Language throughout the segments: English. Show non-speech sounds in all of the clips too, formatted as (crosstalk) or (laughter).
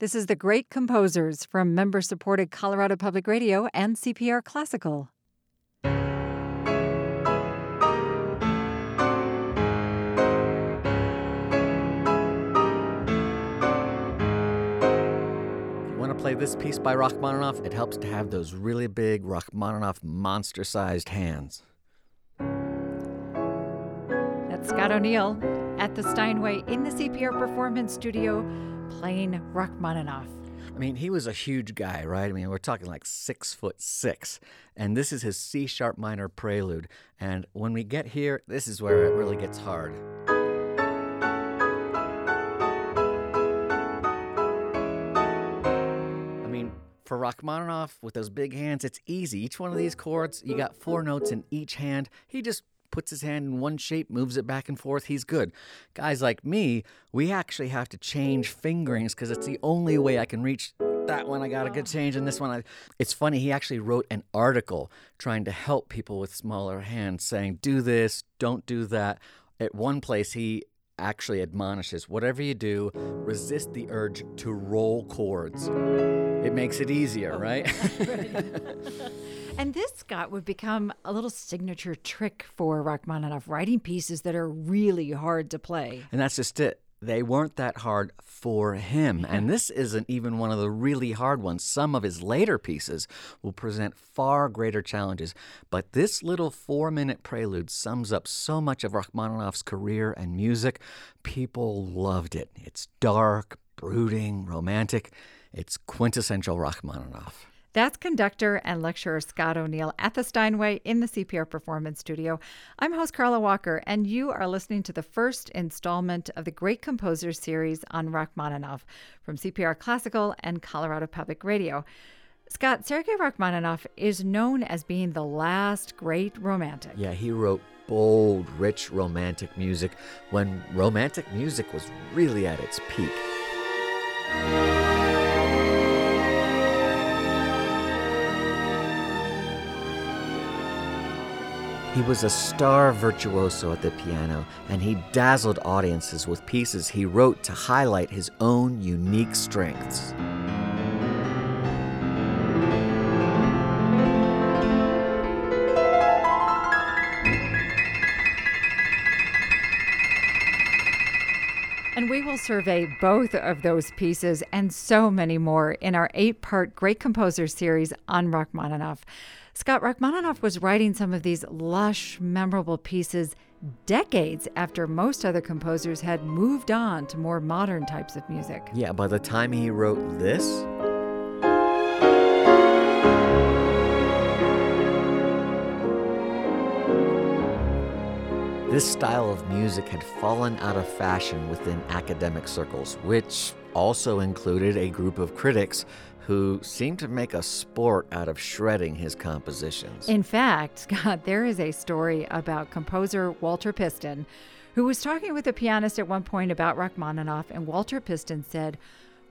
This is The Great Composers from member supported Colorado Public Radio and CPR Classical. If you want to play this piece by Rachmaninoff? It helps to have those really big Rachmaninoff monster sized hands. That's Scott O'Neill at the Steinway in the CPR Performance Studio playing Rachmaninoff. I mean, he was a huge guy, right? I mean, we're talking like six foot six. And this is his C sharp minor prelude. And when we get here, this is where it really gets hard. I mean, for Rachmaninoff with those big hands, it's easy. Each one of these chords, you got four notes in each hand. He just puts his hand in one shape, moves it back and forth, he's good. Guys like me, we actually have to change fingerings because it's the only way I can reach that one. I got a good ah. change in this one. I, it's funny, he actually wrote an article trying to help people with smaller hands, saying, do this, don't do that. At one place, he actually admonishes whatever you do, resist the urge to roll chords. It makes it easier, oh. right? (laughs) (laughs) And this, Scott, would become a little signature trick for Rachmaninoff, writing pieces that are really hard to play. And that's just it. They weren't that hard for him. Mm-hmm. And this isn't even one of the really hard ones. Some of his later pieces will present far greater challenges. But this little four minute prelude sums up so much of Rachmaninoff's career and music. People loved it. It's dark, brooding, romantic. It's quintessential Rachmaninoff. That's conductor and lecturer Scott O'Neill at the Steinway in the CPR Performance Studio. I'm host Carla Walker, and you are listening to the first installment of the Great Composers series on Rachmaninoff from CPR Classical and Colorado Public Radio. Scott, Sergei Rachmaninoff is known as being the last great romantic. Yeah, he wrote bold, rich romantic music when romantic music was really at its peak. He was a star virtuoso at the piano, and he dazzled audiences with pieces he wrote to highlight his own unique strengths. Survey both of those pieces and so many more in our eight part Great Composers series on Rachmaninoff. Scott Rachmaninoff was writing some of these lush, memorable pieces decades after most other composers had moved on to more modern types of music. Yeah, by the time he wrote this, This style of music had fallen out of fashion within academic circles, which also included a group of critics who seemed to make a sport out of shredding his compositions. In fact, (laughs) Scott, there is a story about composer Walter Piston who was talking with a pianist at one point about Rachmaninoff, and Walter Piston said,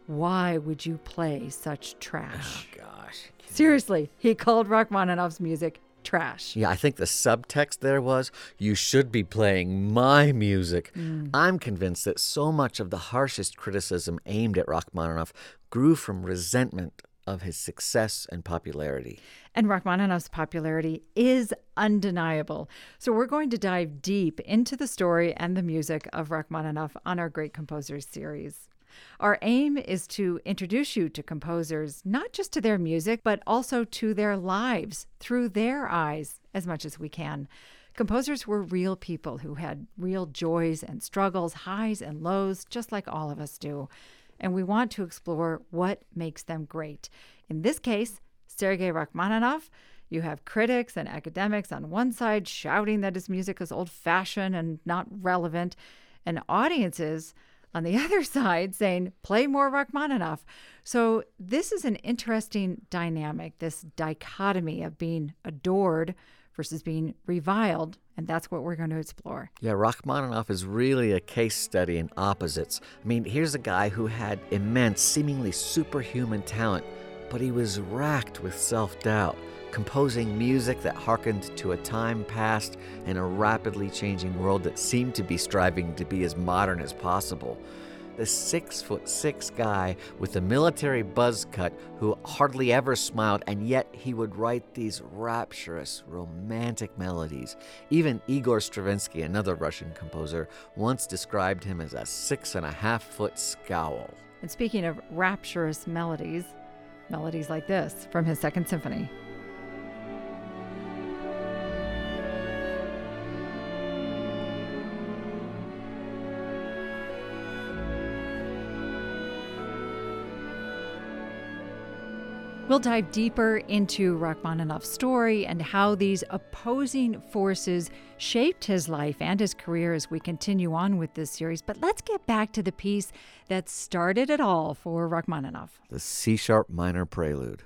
Why would you play such trash? Oh, gosh. Seriously, he called Rachmaninoff's music trash. Yeah, I think the subtext there was you should be playing my music. Mm. I'm convinced that so much of the harshest criticism aimed at Rachmaninoff grew from resentment of his success and popularity. And Rachmaninoff's popularity is undeniable. So we're going to dive deep into the story and the music of Rachmaninoff on our Great Composers series. Our aim is to introduce you to composers, not just to their music, but also to their lives through their eyes as much as we can. Composers were real people who had real joys and struggles, highs and lows, just like all of us do. And we want to explore what makes them great. In this case, Sergei Rachmaninoff. You have critics and academics on one side shouting that his music is old fashioned and not relevant, and audiences on the (laughs) other side saying, play more Rachmaninoff. So, this is an interesting dynamic, this dichotomy of being adored versus being reviled. And that's what we're going to explore. Yeah, Rachmaninoff is really a case study in opposites. I mean, here's a guy who had immense, seemingly superhuman talent, but he was racked with self doubt composing music that harkened to a time past in a rapidly changing world that seemed to be striving to be as modern as possible. the six foot six guy with the military buzz cut who hardly ever smiled, and yet he would write these rapturous, romantic melodies. Even Igor Stravinsky, another Russian composer, once described him as a six and a half foot scowl. And speaking of rapturous melodies, melodies like this from his Second Symphony. We'll dive deeper into Rachmaninoff's story and how these opposing forces shaped his life and his career as we continue on with this series. But let's get back to the piece that started it all for Rachmaninoff the C sharp minor prelude.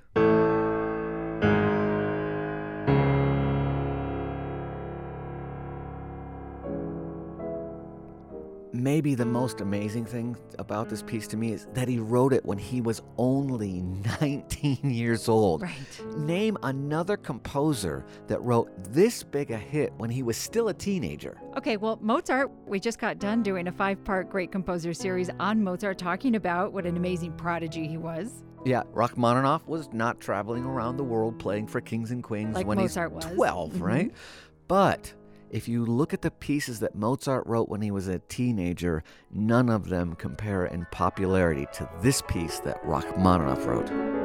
Maybe the most amazing thing about this piece to me is that he wrote it when he was only (laughs) 19 years old. Right. Name another composer that wrote this big a hit when he was still a teenager. Okay, well, Mozart, we just got done doing a five part Great Composer series on Mozart, talking about what an amazing prodigy he was. Yeah, Rachmaninoff was not traveling around the world playing for kings and queens like when Mozart he's was. 12, Mhm. right? But if you look at the pieces that Mozart wrote when he was a teenager, none of them compare in popularity to this piece that Rachmaninoff wrote.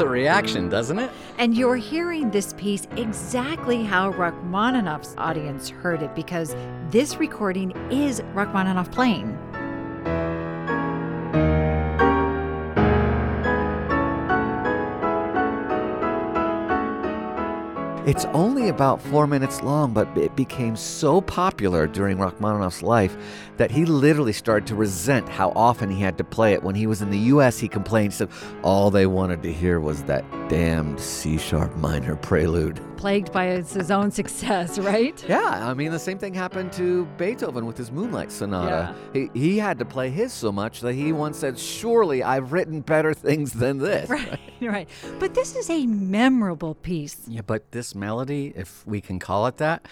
A reaction, doesn't it? And you're hearing this piece exactly how Rachmaninoff's audience heard it because this recording is Rachmaninoff playing. It's only about four minutes long, but it became so popular during Rachmaninoff's life that he literally started to resent how often he had to play it. When he was in the U.S., he complained, said all they wanted to hear was that damned C sharp minor prelude. Plagued by his, his own success, right? Yeah, I mean, the same thing happened to Beethoven with his Moonlight Sonata. Yeah. He, he had to play his so much that he once said, Surely I've written better things than this. (laughs) Right, right. But this is a memorable piece. Yeah, but this melody, if we can call it that,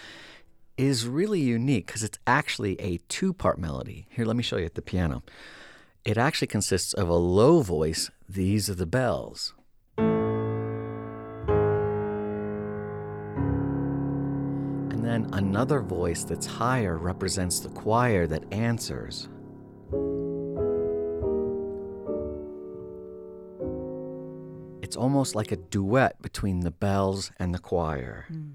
is really unique because it's actually a two part melody. Here, let me show you at the piano. It actually consists of a low voice, these are the bells. And then another voice that's higher represents the choir that answers. It's almost like a duet between the bells and the choir. Hmm.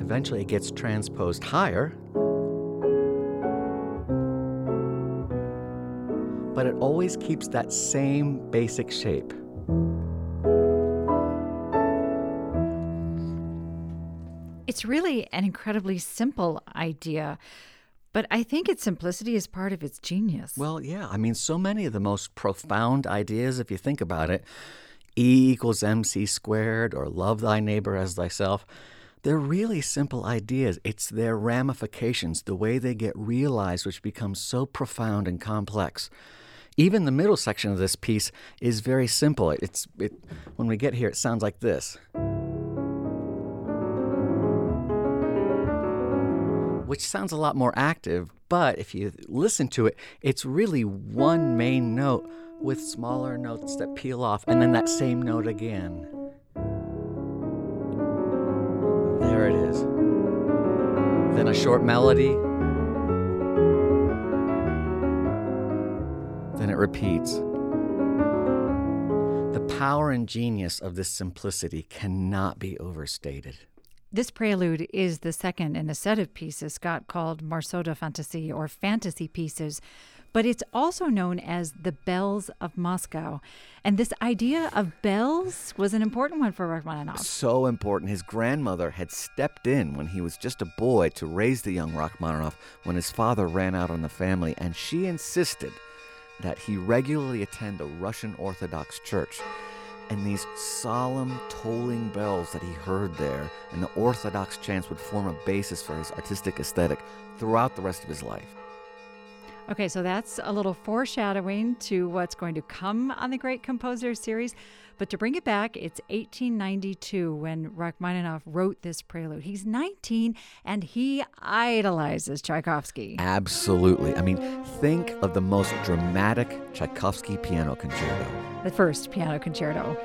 Eventually, it gets transposed higher, but it always keeps that same basic shape. It's really an incredibly simple idea, but I think its simplicity is part of its genius. Well, yeah. I mean, so many of the most profound ideas, if you think about it, E equals MC squared or love thy neighbor as thyself, they're really simple ideas. It's their ramifications, the way they get realized, which becomes so profound and complex. Even the middle section of this piece is very simple. It's it, when we get here, it sounds like this. Which sounds a lot more active, but if you listen to it, it's really one main note with smaller notes that peel off, and then that same note again. There it is. Then a short melody. Then it repeats. The power and genius of this simplicity cannot be overstated. This prelude is the second in a set of pieces Scott called Morceaux de fantaisie or fantasy pieces, but it's also known as the Bells of Moscow. And this idea of bells was an important one for Rachmaninoff. So important. His grandmother had stepped in when he was just a boy to raise the young Rachmaninoff when his father ran out on the family, and she insisted that he regularly attend a Russian Orthodox church. And these solemn, tolling bells that he heard there and the orthodox chants would form a basis for his artistic aesthetic throughout the rest of his life. Okay, so that's a little foreshadowing to what's going to come on the Great Composer series. But to bring it back, it's 1892 when Rachmaninoff wrote this prelude. He's 19 and he idolizes Tchaikovsky. Absolutely. I mean, think of the most dramatic Tchaikovsky piano concerto. The first piano concerto.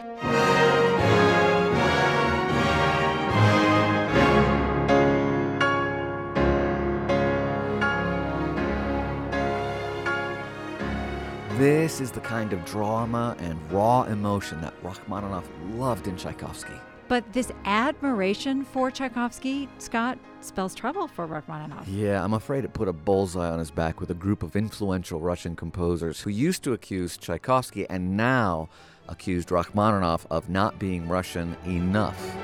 This is the kind of drama and raw emotion that Rachmaninoff loved in Tchaikovsky. But this admiration for Tchaikovsky, Scott, spells trouble for Rachmaninoff. Yeah, I'm afraid it put a bullseye on his back with a group of influential Russian composers who used to accuse Tchaikovsky and now accused Rachmaninoff of not being Russian enough.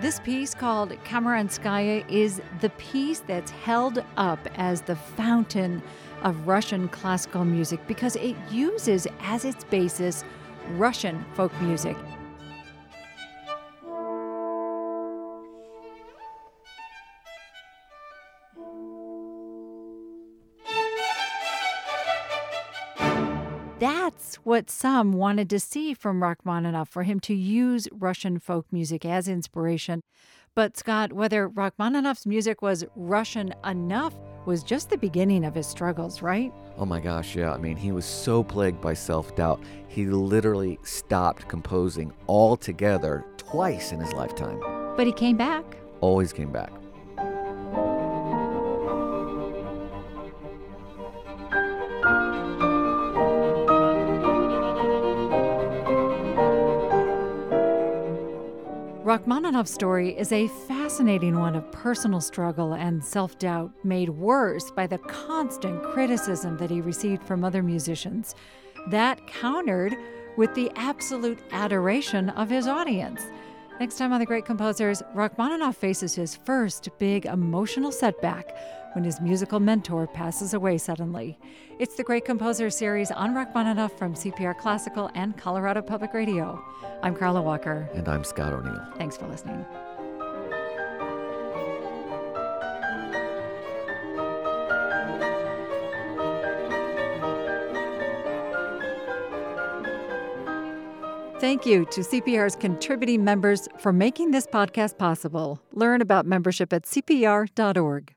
This piece called Kamarinskaya is the piece that's held up as the fountain of Russian classical music because it uses as its basis Russian folk music. That's what some wanted to see from Rachmaninoff for him to use Russian folk music as inspiration. But Scott, whether Rachmaninoff's music was Russian enough was just the beginning of his struggles, right? Oh my gosh, yeah. I mean, he was so plagued by self doubt, he literally stopped composing altogether twice in his lifetime. But he came back. Always came back. Rachmaninoff's story is a fascinating one of personal struggle and self doubt, made worse by the constant criticism that he received from other musicians. That countered with the absolute adoration of his audience. Next time on The Great Composers, Rachmaninoff faces his first big emotional setback when his musical mentor passes away suddenly. It's the Great Composers series on Rachmaninoff from CPR Classical and Colorado Public Radio. I'm Carla Walker. And I'm Scott O'Neill. Thanks for listening. Thank you to CPR's contributing members for making this podcast possible. Learn about membership at cpr.org.